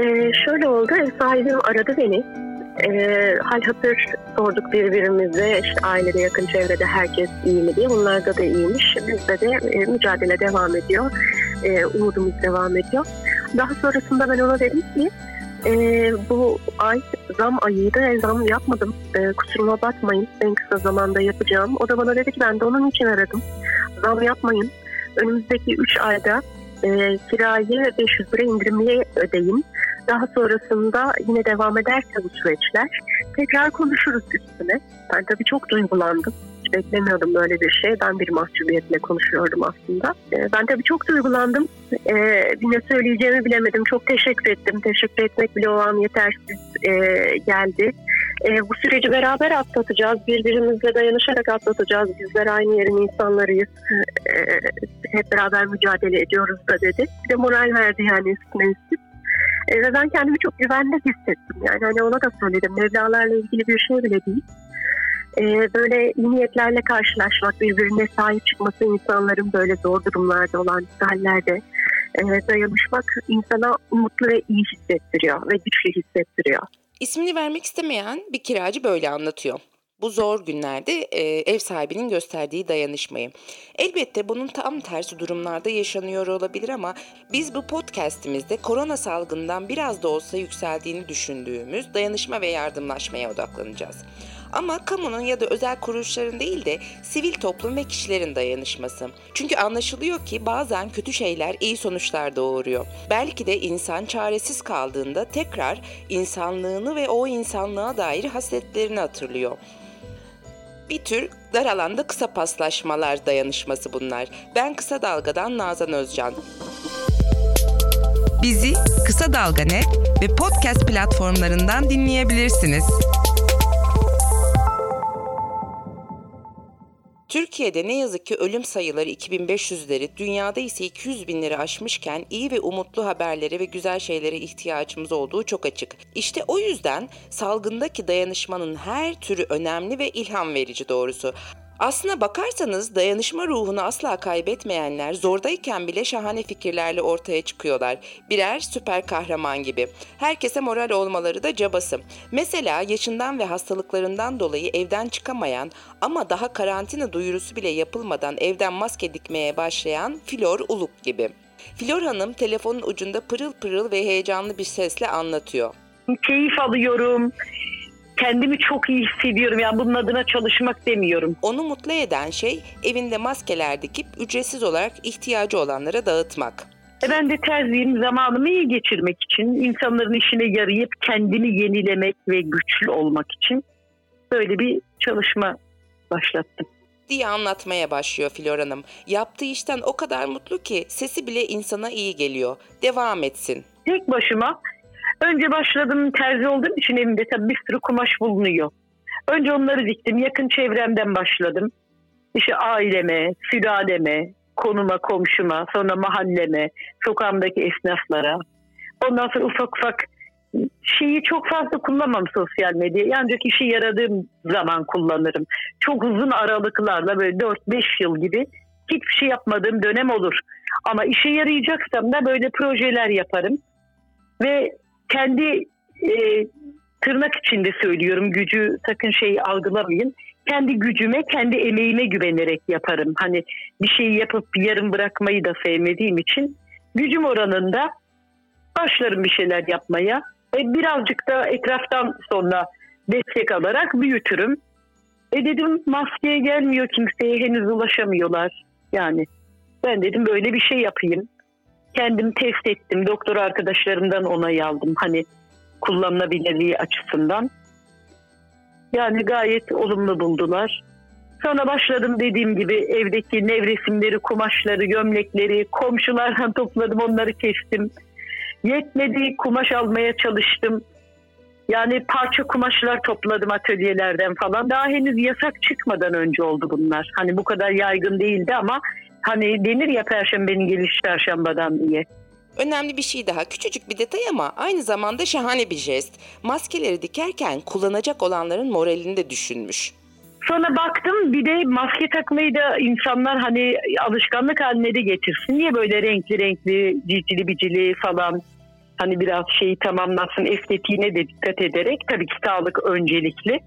Ee, şöyle oldu, ev sahibim aradı beni. Ee, hal hatır sorduk birbirimize, işte ailede, yakın çevrede herkes iyi mi diye. Onlarda da iyiymiş. Bizde de e, mücadele devam ediyor. E, umudumuz devam ediyor. Daha sonrasında ben ona dedim ki, e, bu ay zam ayıydı, zam yapmadım. E, kusuruma bakmayın, en kısa zamanda yapacağım. O da bana dedi ki ben de onun için aradım. Zam yapmayın. Önümüzdeki 3 ayda e, kirayı 500 lira indirimli ödeyin. Daha sonrasında yine devam ederse bu süreçler tekrar konuşuruz üstüne. Ben tabii çok duygulandım. Beklemiyordum böyle bir şey. Ben bir mahcubiyetle konuşuyordum aslında. Ee, ben tabii çok duygulandım. Ee, ne söyleyeceğimi bilemedim. Çok teşekkür ettim. Teşekkür etmek bile o an yetersiz e, geldi. E, bu süreci beraber atlatacağız. Birbirimizle dayanışarak atlatacağız. Bizler aynı yerin insanlarıyız. Hep beraber mücadele ediyoruz da dedi. Bir de moral verdi yani üstüne üstlük. Ve ben kendimi çok güvende hissettim. Yani hani ona da söyledim. Mevlalarla ilgili bir şey bile değil. E, böyle niyetlerle karşılaşmak, birbirine sahip çıkması insanların böyle zor durumlarda olan hallerde e, dayanışmak insana umutlu ve iyi hissettiriyor ve güçlü hissettiriyor. İsmini vermek istemeyen bir kiracı böyle anlatıyor bu zor günlerde e, ev sahibinin gösterdiği dayanışmayı. Elbette bunun tam tersi durumlarda yaşanıyor olabilir ama biz bu podcast'imizde korona salgından biraz da olsa yükseldiğini düşündüğümüz dayanışma ve yardımlaşmaya odaklanacağız. Ama kamunun ya da özel kuruluşların değil de sivil toplum ve kişilerin dayanışması. Çünkü anlaşılıyor ki bazen kötü şeyler iyi sonuçlar doğuruyor. Belki de insan çaresiz kaldığında tekrar insanlığını ve o insanlığa dair hasletlerini hatırlıyor. Bir tür dar alanda kısa paslaşmalar dayanışması bunlar. Ben Kısa Dalga'dan Nazan Özcan. Bizi Kısa Dalga Net ve podcast platformlarından dinleyebilirsiniz. Türkiye'de ne yazık ki ölüm sayıları 2500'leri, dünyada ise 200 binleri aşmışken iyi ve umutlu haberlere ve güzel şeylere ihtiyacımız olduğu çok açık. İşte o yüzden salgındaki dayanışmanın her türü önemli ve ilham verici doğrusu. Aslına bakarsanız dayanışma ruhunu asla kaybetmeyenler zordayken bile şahane fikirlerle ortaya çıkıyorlar. Birer süper kahraman gibi. Herkese moral olmaları da cabası. Mesela yaşından ve hastalıklarından dolayı evden çıkamayan ama daha karantina duyurusu bile yapılmadan evden maske dikmeye başlayan Flor Uluk gibi. Flor Hanım telefonun ucunda pırıl pırıl ve heyecanlı bir sesle anlatıyor. Keyif alıyorum kendimi çok iyi hissediyorum. Yani bunun adına çalışmak demiyorum. Onu mutlu eden şey evinde maskeler dikip ücretsiz olarak ihtiyacı olanlara dağıtmak. E ben de terziyim zamanımı iyi geçirmek için, insanların işine yarayıp kendini yenilemek ve güçlü olmak için böyle bir çalışma başlattım diye anlatmaya başlıyor Flor Hanım. Yaptığı işten o kadar mutlu ki sesi bile insana iyi geliyor. Devam etsin. Tek başıma Önce başladım terzi olduğum için evimde tabii bir sürü kumaş bulunuyor. Önce onları diktim. Yakın çevremden başladım. İşte aileme, sülaleme, konuma, komşuma, sonra mahalleme, sokağımdaki esnaflara. Ondan sonra ufak ufak şeyi çok fazla kullanmam sosyal medya. Ancak işe yaradığım zaman kullanırım. Çok uzun aralıklarla böyle 4-5 yıl gibi hiçbir şey yapmadığım dönem olur. Ama işe yarayacaksam da böyle projeler yaparım. Ve kendi e, tırnak içinde söylüyorum gücü sakın şeyi algılamayın. Kendi gücüme, kendi emeğime güvenerek yaparım. Hani bir şeyi yapıp yarım bırakmayı da sevmediğim için gücüm oranında başlarım bir şeyler yapmaya. E, birazcık da etraftan sonra destek alarak büyütürüm. E dedim maskeye gelmiyor kimseye henüz ulaşamıyorlar. Yani ben dedim böyle bir şey yapayım kendim test ettim. Doktor arkadaşlarımdan onay aldım. Hani kullanılabilirliği açısından. Yani gayet olumlu buldular. Sonra başladım dediğim gibi evdeki nevresimleri, kumaşları, gömlekleri komşulardan topladım onları kestim. Yetmedi kumaş almaya çalıştım. Yani parça kumaşlar topladım atölyelerden falan. Daha henüz yasak çıkmadan önce oldu bunlar. Hani bu kadar yaygın değildi ama Hani denir ya perşembenin geliş çarşambadan diye. Önemli bir şey daha, küçücük bir detay ama aynı zamanda şahane bir jest. Maskeleri dikerken kullanacak olanların moralini de düşünmüş. Sonra baktım bir de maske takmayı da insanlar hani alışkanlık haline de getirsin. Niye böyle renkli renkli, cicili bicili falan. Hani biraz şeyi tamamlasın estetiğine de dikkat ederek tabii ki sağlık öncelikli.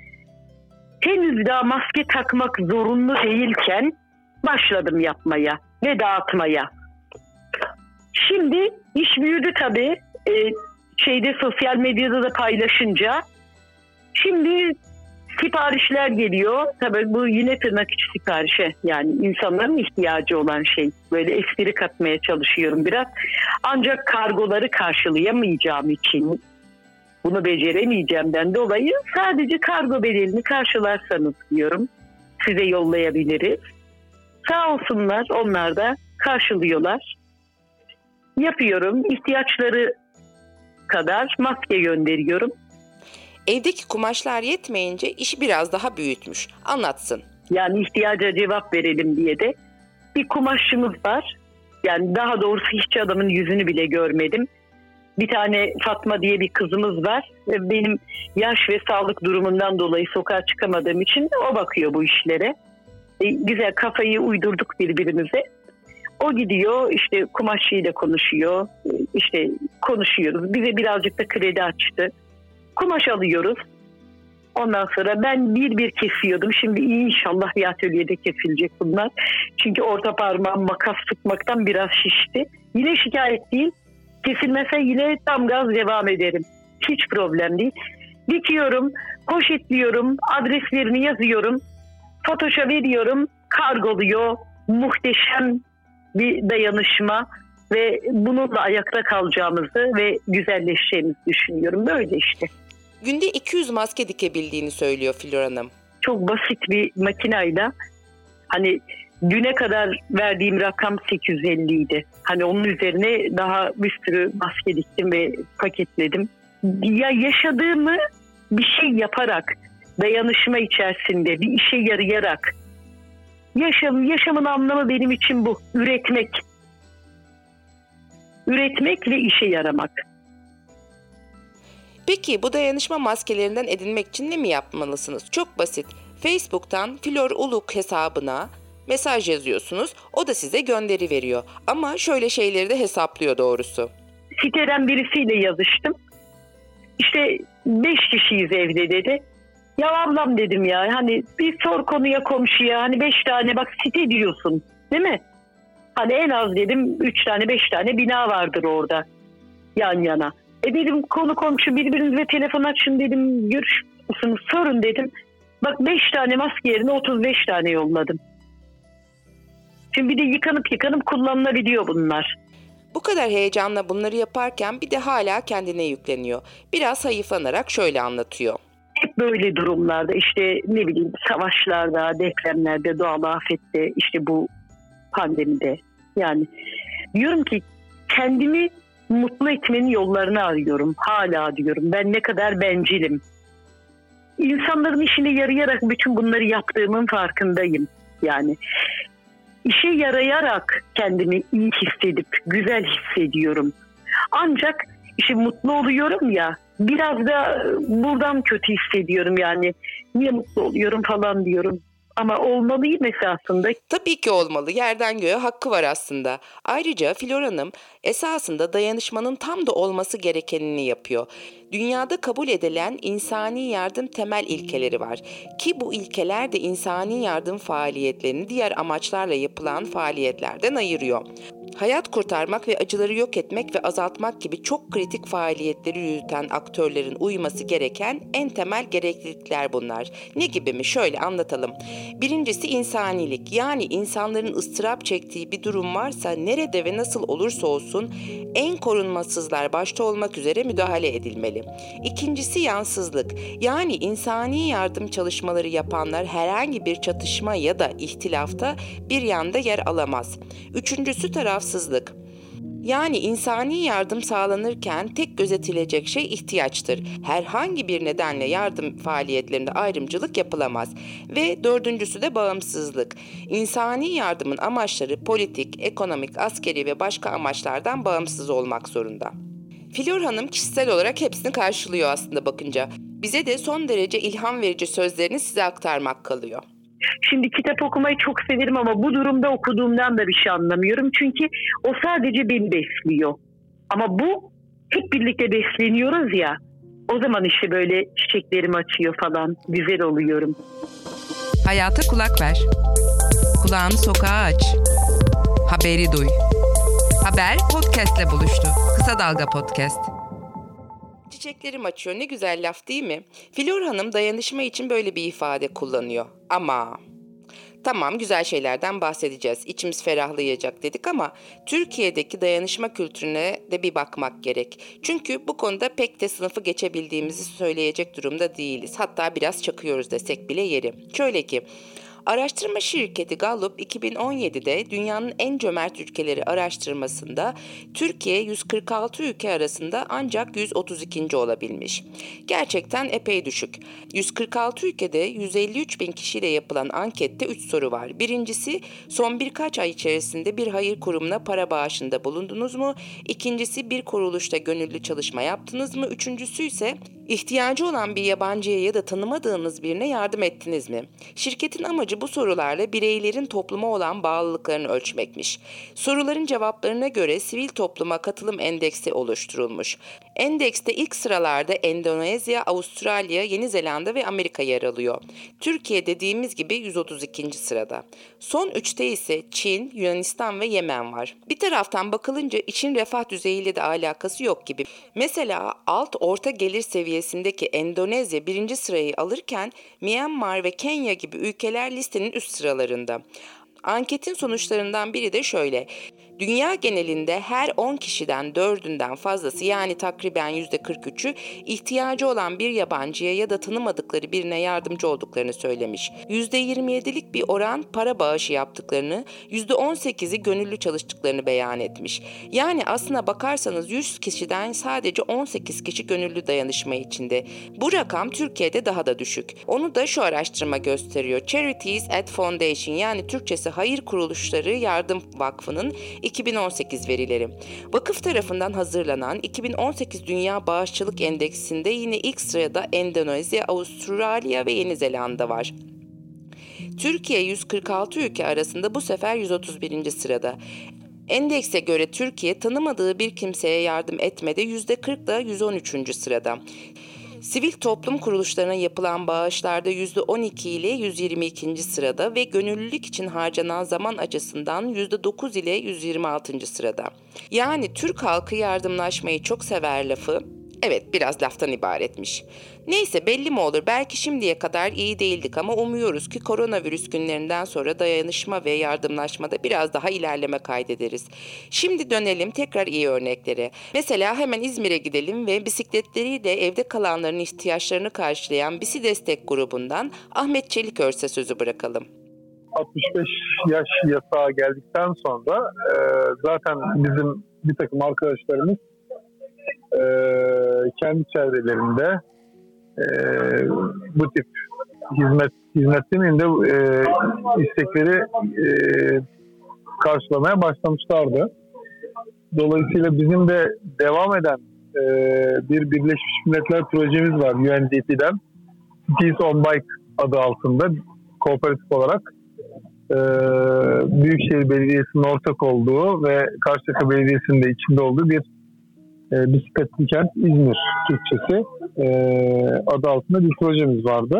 Henüz daha maske takmak zorunlu değilken başladım yapmaya ve dağıtmaya. Şimdi iş büyüdü tabii. Ee, şeyde sosyal medyada da paylaşınca. Şimdi siparişler geliyor. Tabii bu yine tırnak içi siparişe yani insanların ihtiyacı olan şey. Böyle espri katmaya çalışıyorum biraz. Ancak kargoları karşılayamayacağım için bunu beceremeyeceğimden dolayı sadece kargo bedelini karşılarsanız diyorum. Size yollayabiliriz. Sağ olsunlar onlar da karşılıyorlar. Yapıyorum. ihtiyaçları kadar maske gönderiyorum. Evdeki kumaşlar yetmeyince işi biraz daha büyütmüş. Anlatsın. Yani ihtiyaca cevap verelim diye de bir kumaşçımız var. Yani daha doğrusu hiç adamın yüzünü bile görmedim. Bir tane Fatma diye bir kızımız var. Benim yaş ve sağlık durumundan dolayı sokağa çıkamadığım için o bakıyor bu işlere. E, güzel kafayı uydurduk birbirimize. O gidiyor işte kumaşçıyla konuşuyor. E, işte konuşuyoruz. Bize birazcık da kredi açtı. Kumaş alıyoruz. Ondan sonra ben bir bir kesiyordum. Şimdi inşallah bir atölyede kesilecek bunlar. Çünkü orta parmağım makas sıkmaktan biraz şişti. Yine şikayet değil. Kesilmese yine tam gaz devam ederim. Hiç problem değil. Dikiyorum, poşetliyorum, adreslerini yazıyorum. Fotoşa veriyorum, kargoluyor. Muhteşem bir dayanışma ve bununla ayakta kalacağımızı ve güzelleşeceğimizi düşünüyorum. Böyle işte. Günde 200 maske dikebildiğini söylüyor Flor Hanım. Çok basit bir makinayla hani düne kadar verdiğim rakam 850 idi. Hani onun üzerine daha bir sürü maske diktim ve paketledim. Ya yaşadığımı bir şey yaparak, dayanışma içerisinde bir işe yarayarak yaşam yaşamın anlamı benim için bu. Üretmek. Üretmek ve işe yaramak. Peki bu dayanışma maskelerinden edinmek için ne mi yapmalısınız? Çok basit. Facebook'tan Flor Uluk hesabına mesaj yazıyorsunuz. O da size gönderi veriyor. Ama şöyle şeyleri de hesaplıyor doğrusu. Siteden birisiyle yazıştım. İşte beş kişiyiz evde dedi. Ya ablam dedim ya hani bir sor konuya komşuya hani beş tane bak site diyorsun değil mi? Hani en az dedim üç tane beş tane bina vardır orada yan yana. E dedim konu komşu birbirinize telefon açın dedim görüş musunuz sorun dedim. Bak beş tane maske yerine 35 tane yolladım. Şimdi bir de yıkanıp yıkanıp kullanılabiliyor bunlar. Bu kadar heyecanla bunları yaparken bir de hala kendine yükleniyor. Biraz hayıflanarak şöyle anlatıyor. Hep böyle durumlarda işte ne bileyim savaşlarda, depremlerde, doğal afette, işte bu pandemide yani diyorum ki kendimi mutlu etmenin yollarını arıyorum. Hala diyorum ben ne kadar bencilim. İnsanların işine yarayarak bütün bunları yaptığımın farkındayım. Yani işe yarayarak kendimi iyi hissedip güzel hissediyorum. Ancak işte mutlu oluyorum ya biraz da buradan kötü hissediyorum yani. Niye mutlu oluyorum falan diyorum. Ama olmalıyım esasında. Tabii ki olmalı. Yerden göğe hakkı var aslında. Ayrıca Flor Hanım esasında dayanışmanın tam da olması gerekenini yapıyor. Dünyada kabul edilen insani yardım temel ilkeleri var ki bu ilkeler de insani yardım faaliyetlerini diğer amaçlarla yapılan faaliyetlerden ayırıyor hayat kurtarmak ve acıları yok etmek ve azaltmak gibi çok kritik faaliyetleri yürüten aktörlerin uyması gereken en temel gereklilikler bunlar. Ne gibi mi? Şöyle anlatalım. Birincisi insanilik. Yani insanların ıstırap çektiği bir durum varsa nerede ve nasıl olursa olsun en korunmasızlar başta olmak üzere müdahale edilmeli. İkincisi yansızlık. Yani insani yardım çalışmaları yapanlar herhangi bir çatışma ya da ihtilafta bir yanda yer alamaz. Üçüncüsü taraf tarafsızlık. Yani insani yardım sağlanırken tek gözetilecek şey ihtiyaçtır. Herhangi bir nedenle yardım faaliyetlerinde ayrımcılık yapılamaz. Ve dördüncüsü de bağımsızlık. İnsani yardımın amaçları politik, ekonomik, askeri ve başka amaçlardan bağımsız olmak zorunda. Flor Hanım kişisel olarak hepsini karşılıyor aslında bakınca. Bize de son derece ilham verici sözlerini size aktarmak kalıyor. Şimdi kitap okumayı çok severim ama bu durumda okuduğumdan da bir şey anlamıyorum. Çünkü o sadece beni besliyor. Ama bu hep birlikte besleniyoruz ya. O zaman işte böyle çiçeklerim açıyor falan. Güzel oluyorum. Hayata kulak ver. Kulağını sokağa aç. Haberi duy. Haber podcastle buluştu. Kısa Dalga Podcast. Çiçeklerim açıyor ne güzel laf değil mi? Flor Hanım dayanışma için böyle bir ifade kullanıyor. Ama Tamam güzel şeylerden bahsedeceğiz. İçimiz ferahlayacak dedik ama Türkiye'deki dayanışma kültürüne de bir bakmak gerek. Çünkü bu konuda pek de sınıfı geçebildiğimizi söyleyecek durumda değiliz. Hatta biraz çakıyoruz desek bile yeri. Şöyle ki Araştırma şirketi Gallup 2017'de dünyanın en cömert ülkeleri araştırmasında Türkiye 146 ülke arasında ancak 132. olabilmiş. Gerçekten epey düşük. 146 ülkede 153 bin kişiyle yapılan ankette 3 soru var. Birincisi son birkaç ay içerisinde bir hayır kurumuna para bağışında bulundunuz mu? İkincisi bir kuruluşta gönüllü çalışma yaptınız mı? Üçüncüsü ise ihtiyacı olan bir yabancıya ya da tanımadığınız birine yardım ettiniz mi? Şirketin amacı bu sorularla bireylerin topluma olan bağlılıklarını ölçmekmiş. Soruların cevaplarına göre sivil topluma katılım endeksi oluşturulmuş. Endekste ilk sıralarda Endonezya, Avustralya, Yeni Zelanda ve Amerika yer alıyor. Türkiye dediğimiz gibi 132. sırada. Son üçte ise Çin, Yunanistan ve Yemen var. Bir taraftan bakılınca için refah düzeyiyle de alakası yok gibi. Mesela alt orta gelir seviyesindeki Endonezya birinci sırayı alırken Myanmar ve Kenya gibi ülkeler listenin üst sıralarında. Anketin sonuçlarından biri de şöyle. Dünya genelinde her 10 kişiden 4'ünden fazlası yani takriben %43'ü ihtiyacı olan bir yabancıya ya da tanımadıkları birine yardımcı olduklarını söylemiş. %27'lik bir oran para bağışı yaptıklarını, %18'i gönüllü çalıştıklarını beyan etmiş. Yani aslına bakarsanız 100 kişiden sadece 18 kişi gönüllü dayanışma içinde. Bu rakam Türkiye'de daha da düşük. Onu da şu araştırma gösteriyor. Charities at Foundation yani Türkçesi Hayır Kuruluşları Yardım Vakfı'nın 2018 verileri. Vakıf tarafından hazırlanan 2018 Dünya Bağışçılık Endeksinde yine ilk sırada Endonezya, Avustralya ve Yeni Zelanda var. Türkiye 146 ülke arasında bu sefer 131. sırada. Endekse göre Türkiye tanımadığı bir kimseye yardım etmede %40 da 113. sırada. Sivil toplum kuruluşlarına yapılan bağışlarda %12 ile 122. sırada ve gönüllülük için harcanan zaman açısından %9 ile 126. sırada. Yani Türk halkı yardımlaşmayı çok sever lafı Evet biraz laftan ibaretmiş. Neyse belli mi olur belki şimdiye kadar iyi değildik ama umuyoruz ki koronavirüs günlerinden sonra dayanışma ve yardımlaşmada biraz daha ilerleme kaydederiz. Şimdi dönelim tekrar iyi örneklere. Mesela hemen İzmir'e gidelim ve bisikletleriyle evde kalanların ihtiyaçlarını karşılayan Bisi Destek grubundan Ahmet Çelikörse sözü bırakalım. 65 yaş yasağı geldikten sonra e, zaten bizim bir takım arkadaşlarımız e, kendi çevrelerinde e, bu tip hizmet hizmet de e, istekleri e, karşılamaya başlamışlardı. Dolayısıyla bizim de devam eden e, bir Birleşmiş Milletler projemiz var UNDP'den. Peace on Bike adı altında kooperatif olarak e, Büyükşehir Belediyesi'nin ortak olduğu ve Karşıyaka Belediyesi'nin de içinde olduğu bir e, Bisikletli Kent İzmir Türkçesi e, adı altında bir projemiz vardı.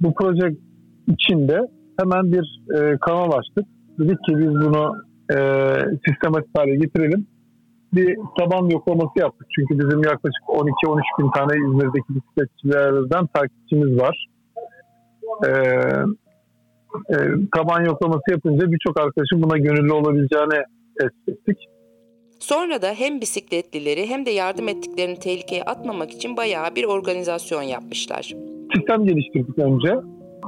Bu proje içinde hemen bir e, kanal açtık. Dedik ki biz bunu e, sistematik hale getirelim. Bir taban yoklaması yaptık. Çünkü bizim yaklaşık 12-13 bin tane İzmir'deki bisikletçilerden takipçimiz var. E, e, taban yoklaması yapınca birçok arkadaşım buna gönüllü olabileceğini tespit ettik. Sonra da hem bisikletlileri hem de yardım ettiklerini tehlikeye atmamak için bayağı bir organizasyon yapmışlar. Sistem geliştirdik önce.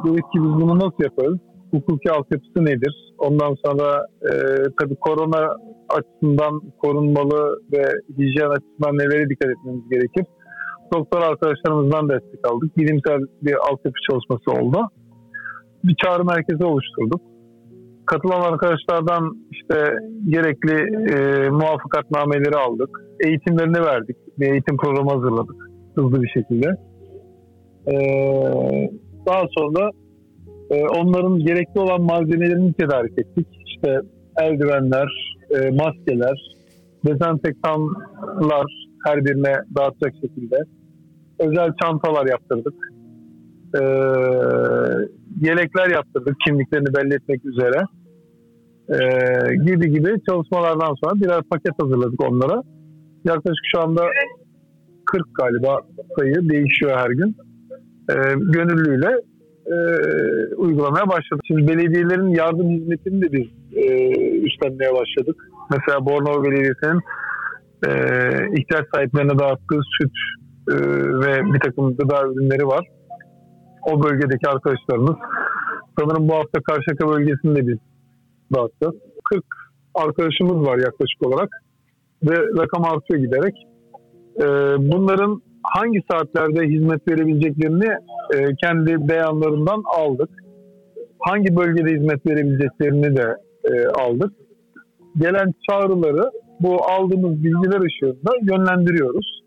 Dedik ki biz bunu nasıl yaparız? Hukuki altyapısı nedir? Ondan sonra e, tabii korona açısından korunmalı ve hijyen açısından nelere dikkat etmemiz gerekir? Doktor arkadaşlarımızdan destek aldık. Bilimsel bir altyapı çalışması oldu. Bir çağrı merkezi oluşturduk katılan arkadaşlardan işte gerekli e, muvaffakatnameleri aldık. Eğitimlerini verdik. Bir eğitim programı hazırladık hızlı bir şekilde. E, daha sonra e, onların gerekli olan malzemelerini tedarik ettik. İşte eldivenler, e, maskeler, dezenfektanlar, her birine dağıtacak şekilde. Özel çantalar yaptırdık. Ee, yelekler yaptırdık kimliklerini belli etmek üzere. Ee, gibi gibi çalışmalardan sonra birer paket hazırladık onlara. Yaklaşık şu anda 40 galiba sayı değişiyor her gün. Ee, gönüllüyle e, uygulamaya başladık. Şimdi belediyelerin yardım hizmetini de biz e, üstlenmeye başladık. Mesela Bornova Belediyesi'nin e, ihtiyaç sahiplerine dağıttığı süt e, ve bir takım gıda ürünleri var. O bölgedeki arkadaşlarımız. Sanırım bu hafta Karşıyaka bölgesinde biz dağıtacağız. 40 arkadaşımız var yaklaşık olarak ve rakam artıyor giderek. E, bunların hangi saatlerde hizmet verebileceklerini e, kendi beyanlarından aldık. Hangi bölgede hizmet verebileceklerini de e, aldık. Gelen çağrıları bu aldığımız bilgiler ışığında yönlendiriyoruz.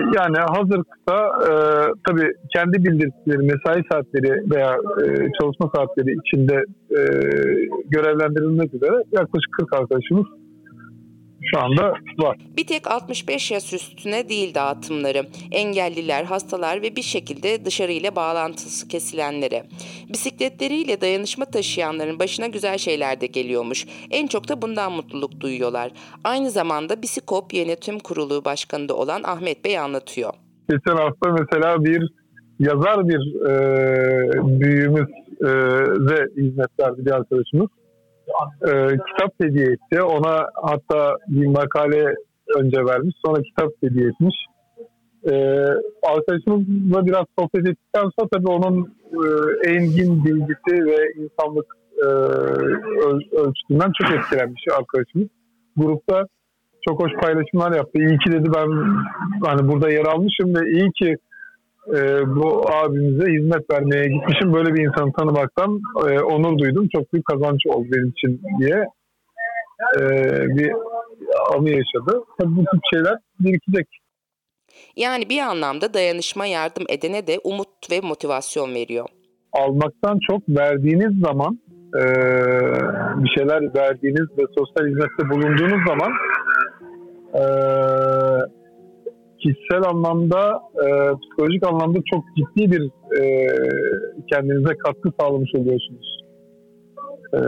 Yani hazır kısa e, tabii kendi bildirdikleri mesai saatleri veya e, çalışma saatleri içinde e, görevlendirilmek üzere yaklaşık 40 arkadaşımız şu anda var. Bir tek 65 yaş üstüne değil dağıtımları. Engelliler, hastalar ve bir şekilde dışarıyla bağlantısı kesilenlere. Bisikletleriyle dayanışma taşıyanların başına güzel şeyler de geliyormuş. En çok da bundan mutluluk duyuyorlar. Aynı zamanda Bisikop Yönetim Kurulu Başkanı da olan Ahmet Bey anlatıyor. Geçen hafta mesela bir yazar bir e, büyüğümüz e, ve hizmet verdi bir arkadaşımız e, kitap hediye etti. Ona hatta bir makale önce vermiş. Sonra kitap hediye etmiş. E, arkadaşımızla biraz sohbet ettikten sonra tabii onun e, engin bilgisi ve insanlık e, ölçüsünden çok etkilenmiş arkadaşımız. Grupta çok hoş paylaşımlar yaptı. İyi ki dedi ben hani burada yer almışım ve iyi ki e, bu abimize hizmet vermeye gitmişim. Böyle bir insanı tanımaktan e, onur duydum. Çok büyük kazanç oldu benim için diye e, bir anı yaşadı. Tabii bu tip şeyler birikecek. Yani bir anlamda dayanışma yardım edene de umut ve motivasyon veriyor. Almaktan çok verdiğiniz zaman e, bir şeyler verdiğiniz ve sosyal hizmette bulunduğunuz zaman e, kişisel anlamda, e, psikolojik anlamda çok ciddi bir e, kendinize katkı sağlamış oluyorsunuz. E,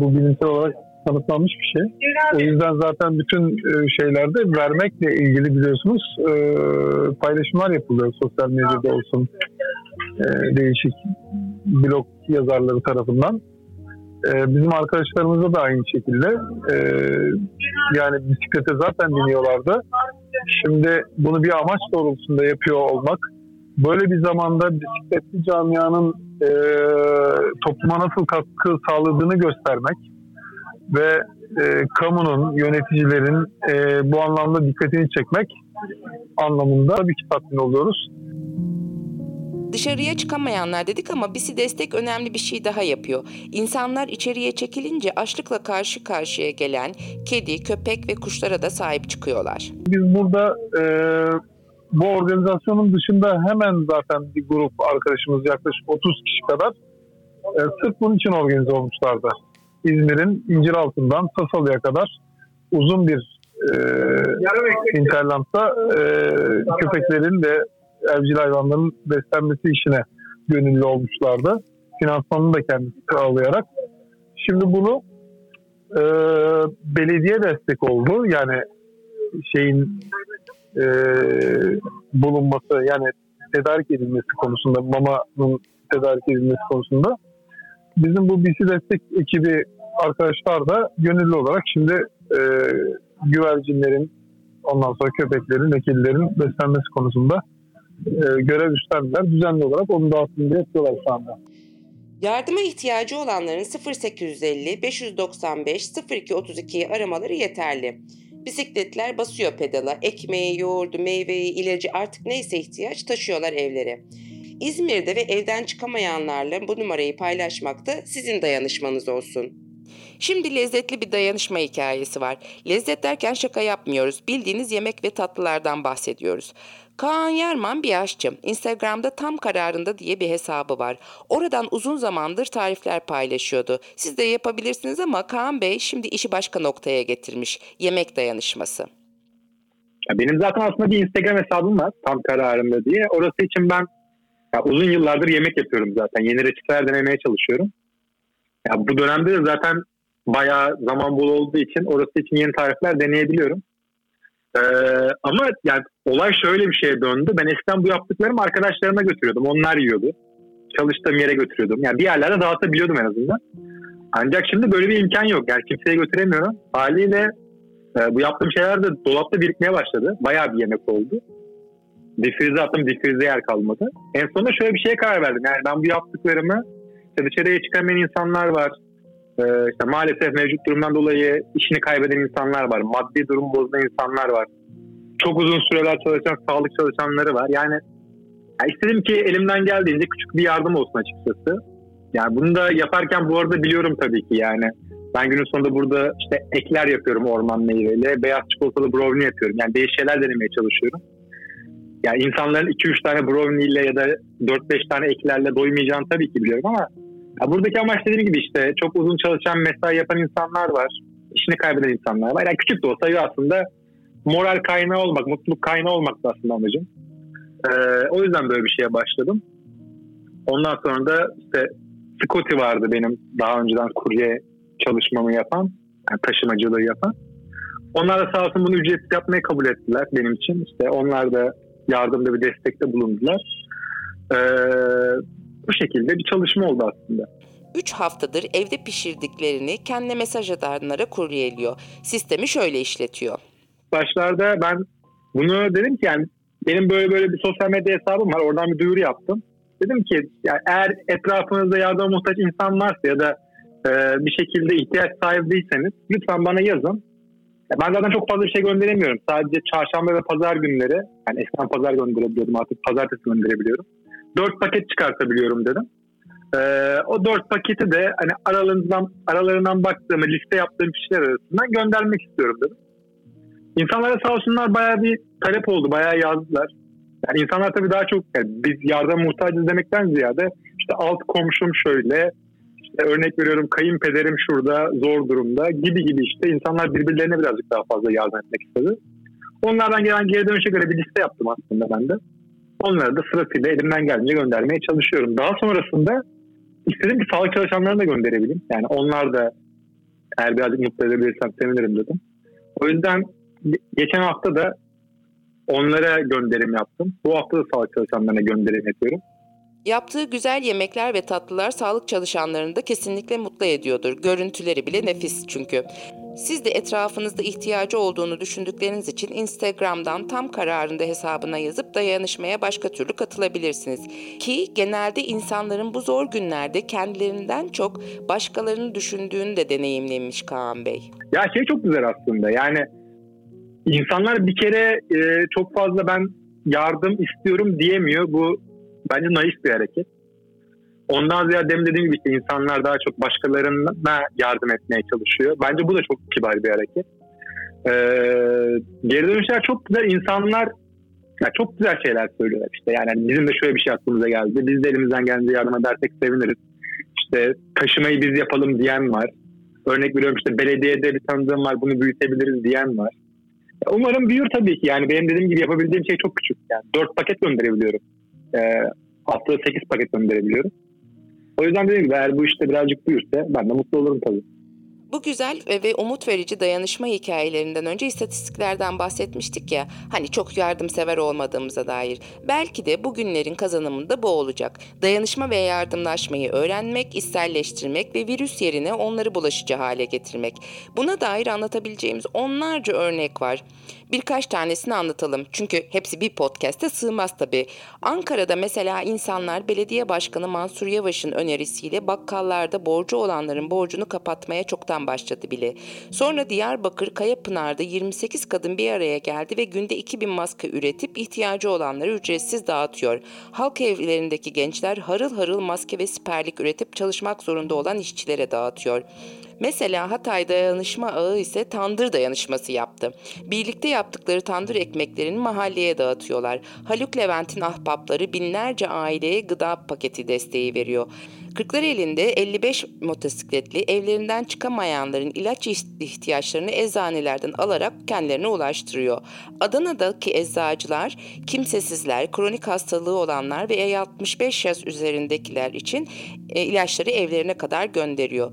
bu bilimsel olarak kanıtlanmış bir şey. O yüzden zaten bütün e, şeylerde vermekle ilgili biliyorsunuz e, paylaşımlar yapılıyor sosyal medyada olsun e, değişik blog yazarları tarafından. E, bizim arkadaşlarımızda da aynı şekilde e, yani bisiklete zaten biniyorlardı. Şimdi bunu bir amaç doğrultusunda yapıyor olmak, böyle bir zamanda bisikletli camianın e, topluma nasıl katkı sağladığını göstermek ve e, kamunun, yöneticilerin e, bu anlamda dikkatini çekmek anlamında tabii ki tatmin oluyoruz. Dışarıya çıkamayanlar dedik ama BİSİ destek önemli bir şey daha yapıyor. İnsanlar içeriye çekilince açlıkla karşı karşıya gelen kedi, köpek ve kuşlara da sahip çıkıyorlar. Biz burada e, bu organizasyonun dışında hemen zaten bir grup arkadaşımız yaklaşık 30 kişi kadar e, sırf bunun için organize olmuşlardı. İzmir'in İnciraltı'ndan Sasalı'ya kadar uzun bir e, interlandda e, köpeklerin ve evcil hayvanların beslenmesi işine gönüllü olmuşlardı. Finansmanını da kendisi sağlayarak. Şimdi bunu e, belediye destek oldu. Yani şeyin e, bulunması yani tedarik edilmesi konusunda mamanın tedarik edilmesi konusunda bizim bu BC destek ekibi arkadaşlar da gönüllü olarak şimdi e, güvercinlerin ondan sonra köpeklerin ve kedilerin beslenmesi konusunda e, görev üstlendiler. Düzenli olarak onu dağıtımda yapıyorlar şu anda. Yardıma ihtiyacı olanların 0850 595 0232'yi aramaları yeterli. Bisikletler basıyor pedala, ekmeği, yoğurdu, meyveyi, ilacı artık neyse ihtiyaç taşıyorlar evlere. İzmir'de ve evden çıkamayanlarla bu numarayı paylaşmak da sizin dayanışmanız olsun. Şimdi lezzetli bir dayanışma hikayesi var. Lezzet derken şaka yapmıyoruz. Bildiğiniz yemek ve tatlılardan bahsediyoruz. Kaan Yerman bir aşçı. Instagram'da tam kararında diye bir hesabı var. Oradan uzun zamandır tarifler paylaşıyordu. Siz de yapabilirsiniz ama Kaan Bey şimdi işi başka noktaya getirmiş. Yemek dayanışması. Ya benim zaten aslında bir Instagram hesabım var tam kararında diye. Orası için ben ya uzun yıllardır yemek yapıyorum zaten. Yeni reçeteler denemeye çalışıyorum. Ya bu dönemde de zaten bayağı zaman bol olduğu için orası için yeni tarifler deneyebiliyorum. Ee, ama yani olay şöyle bir şeye döndü. Ben eskiden bu yaptıklarımı arkadaşlarıma götürüyordum. Onlar yiyordu. Çalıştığım yere götürüyordum. Yani bir yerlerde dağıtabiliyordum en azından. Ancak şimdi böyle bir imkan yok. Yani kimseye götüremiyorum. Haliyle e, bu yaptığım şeyler de dolapta birikmeye başladı. Bayağı bir yemek oldu. Difrize attım, difrize yer kalmadı. En sonunda şöyle bir şeye karar verdim. Yani ben bu yaptıklarımı işte dışarıya çıkamayan insanlar var. Ee, işte maalesef mevcut durumdan dolayı işini kaybeden insanlar var. Maddi durum bozulan insanlar var. Çok uzun süreler çalışan sağlık çalışanları var. Yani ya istedim ki elimden geldiğince küçük bir yardım olsun açıkçası. Yani bunu da yaparken bu arada biliyorum tabii ki yani. Ben günün sonunda burada işte ekler yapıyorum orman meyveyle. Beyaz çikolatalı brownie yapıyorum. Yani değişik şeyler denemeye çalışıyorum. Yani insanların 2-3 tane brownie ile ya da 4-5 tane eklerle doymayacağını tabii ki biliyorum ama ya buradaki amaç dediğim gibi işte çok uzun çalışan mesai yapan insanlar var. İşini kaybeden insanlar var. Yani küçük de olsa aslında moral kaynağı olmak, mutluluk kaynağı olmak da aslında amacım. Ee, o yüzden böyle bir şeye başladım. Ondan sonra da işte Scotty vardı benim daha önceden kurye çalışmamı yapan, yani taşımacılığı yapan. Onlar da sağ olsun bunu ücretsiz yapmayı kabul ettiler benim için. İşte onlar da yardımda bir destekte bulundular. Ee, bu şekilde bir çalışma oldu aslında. 3 haftadır evde pişirdiklerini kendi mesaj atanlara kuryeliyor. Sistemi şöyle işletiyor. Başlarda ben bunu dedim ki yani benim böyle böyle bir sosyal medya hesabım var. Oradan bir duyuru yaptım. Dedim ki yani eğer etrafınızda yardıma muhtaç insan varsa ya da e, bir şekilde ihtiyaç sahibi değilseniz lütfen bana yazın. Ben zaten çok fazla bir şey gönderemiyorum. Sadece çarşamba ve pazar günleri, yani eskiden pazar gönderebiliyordum artık pazartesi gönderebiliyorum. Dört paket çıkartabiliyorum dedim. Ee, o dört paketi de hani aralarından, aralarından baktığım, liste yaptığım kişiler arasından göndermek istiyorum dedim. İnsanlara sağ olsunlar bayağı bir talep oldu, bayağı yazdılar. Yani insanlar tabii daha çok yani biz yardım muhtacız demekten ziyade işte alt komşum şöyle, işte örnek veriyorum kayınpederim şurada zor durumda gibi gibi işte insanlar birbirlerine birazcık daha fazla yardım etmek istedi. Onlardan gelen geri dönüşe göre bir liste yaptım aslında ben de. Onları da sırasıyla elimden geldiğince göndermeye çalışıyorum. Daha sonrasında istedim ki sağlık çalışanlarına da gönderebileyim. Yani onlar da eğer birazcık mutlu edebilirsem sevinirim dedim. O yüzden geçen hafta da onlara gönderim yaptım. Bu hafta da sağlık çalışanlarına gönderim yapıyorum. Yaptığı güzel yemekler ve tatlılar sağlık çalışanlarını da kesinlikle mutlu ediyordur. Görüntüleri bile nefis çünkü. Siz de etrafınızda ihtiyacı olduğunu düşündükleriniz için Instagram'dan tam kararında hesabına yazıp dayanışmaya başka türlü katılabilirsiniz. Ki genelde insanların bu zor günlerde kendilerinden çok başkalarını düşündüğünü de deneyimlemiş Kaan Bey. Ya şey çok güzel aslında yani insanlar bir kere e, çok fazla ben yardım istiyorum diyemiyor. Bu bence naif bir hareket. Ondan ziyade demin dediğim gibi işte insanlar daha çok başkalarına yardım etmeye çalışıyor. Bence bu da çok kibar bir hareket. Ee, geri dönüşler çok güzel. insanlar ya çok güzel şeyler söylüyorlar işte. Yani bizim de şöyle bir şey aklımıza geldi. Biz de elimizden gelince yardım edersek seviniriz. İşte taşımayı biz yapalım diyen var. Örnek veriyorum işte belediyede bir tanıdığım var bunu büyütebiliriz diyen var. Umarım büyür tabii ki. Yani benim dediğim gibi yapabildiğim şey çok küçük. Yani 4 paket gönderebiliyorum. Ee, haftada 8 paket gönderebiliyorum. O yüzden dediğim gibi eğer bu işte birazcık büyürse ben de mutlu olurum tabii. Bu güzel ve umut verici dayanışma hikayelerinden önce istatistiklerden bahsetmiştik ya, hani çok yardımsever olmadığımıza dair. Belki de bugünlerin kazanımında bu olacak. Dayanışma ve yardımlaşmayı öğrenmek, isterleştirmek ve virüs yerine onları bulaşıcı hale getirmek. Buna dair anlatabileceğimiz onlarca örnek var. Birkaç tanesini anlatalım. Çünkü hepsi bir podcast'e sığmaz tabii. Ankara'da mesela insanlar belediye başkanı Mansur Yavaş'ın önerisiyle bakkallarda borcu olanların borcunu kapatmaya çoktan başladı bile. Sonra Diyarbakır Kayapınar'da 28 kadın bir araya geldi ve günde 2000 maske üretip ihtiyacı olanları ücretsiz dağıtıyor. Halk evlerindeki gençler harıl harıl maske ve siperlik üretip çalışmak zorunda olan işçilere dağıtıyor. Mesela Hatay Dayanışma Ağı ise tandır dayanışması yaptı. Birlikte yaptıkları tandır ekmeklerini mahalleye dağıtıyorlar. Haluk Levent'in ahbapları binlerce aileye gıda paketi desteği veriyor. Kırklareli'nde 55 motosikletli evlerinden çıkamayanların ilaç ihtiyaçlarını eczanelerden alarak kendilerine ulaştırıyor. Adana'daki eczacılar kimsesizler, kronik hastalığı olanlar ve 65 yaş üzerindekiler için e, ilaçları evlerine kadar gönderiyor.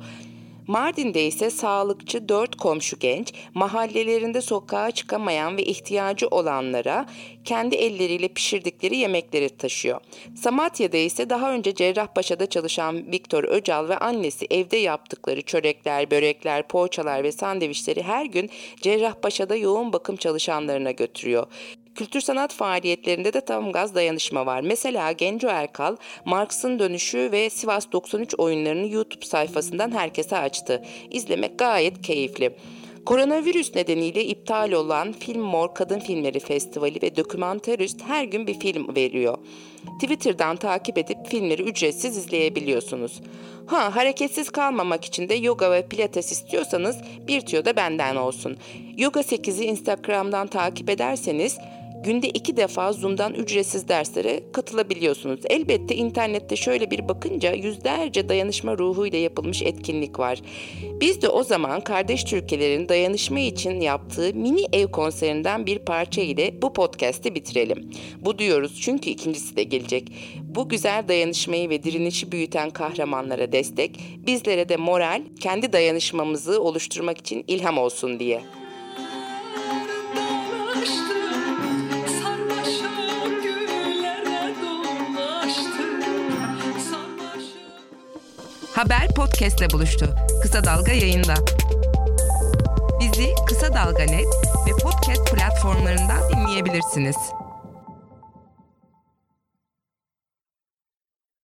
Mardin'de ise sağlıkçı dört komşu genç mahallelerinde sokağa çıkamayan ve ihtiyacı olanlara kendi elleriyle pişirdikleri yemekleri taşıyor. Samatya'da ise daha önce Cerrahpaşa'da çalışan Viktor Öcal ve annesi evde yaptıkları çörekler, börekler, poğaçalar ve sandviçleri her gün Cerrahpaşa'da yoğun bakım çalışanlarına götürüyor. Kültür sanat faaliyetlerinde de tam gaz dayanışma var. Mesela Genco Erkal, Marx'ın dönüşü ve Sivas 93 oyunlarını YouTube sayfasından herkese açtı. İzlemek gayet keyifli. Koronavirüs nedeniyle iptal olan Film Mor Kadın Filmleri Festivali ve Dokümenterist her gün bir film veriyor. Twitter'dan takip edip filmleri ücretsiz izleyebiliyorsunuz. Ha hareketsiz kalmamak için de yoga ve pilates istiyorsanız bir tüyo da benden olsun. Yoga 8'i Instagram'dan takip ederseniz Günde iki defa Zoom'dan ücretsiz derslere katılabiliyorsunuz. Elbette internette şöyle bir bakınca yüzlerce dayanışma ruhuyla yapılmış etkinlik var. Biz de o zaman kardeş Türkiye'lerin dayanışma için yaptığı mini ev konserinden bir parça ile bu podcast'i bitirelim. Bu diyoruz çünkü ikincisi de gelecek. Bu güzel dayanışmayı ve direnişi büyüten kahramanlara destek, bizlere de moral, kendi dayanışmamızı oluşturmak için ilham olsun diye. Haber podcastle buluştu. Kısa Dalga yayında. Bizi Kısa Dalga Net ve podcast platformlarından dinleyebilirsiniz.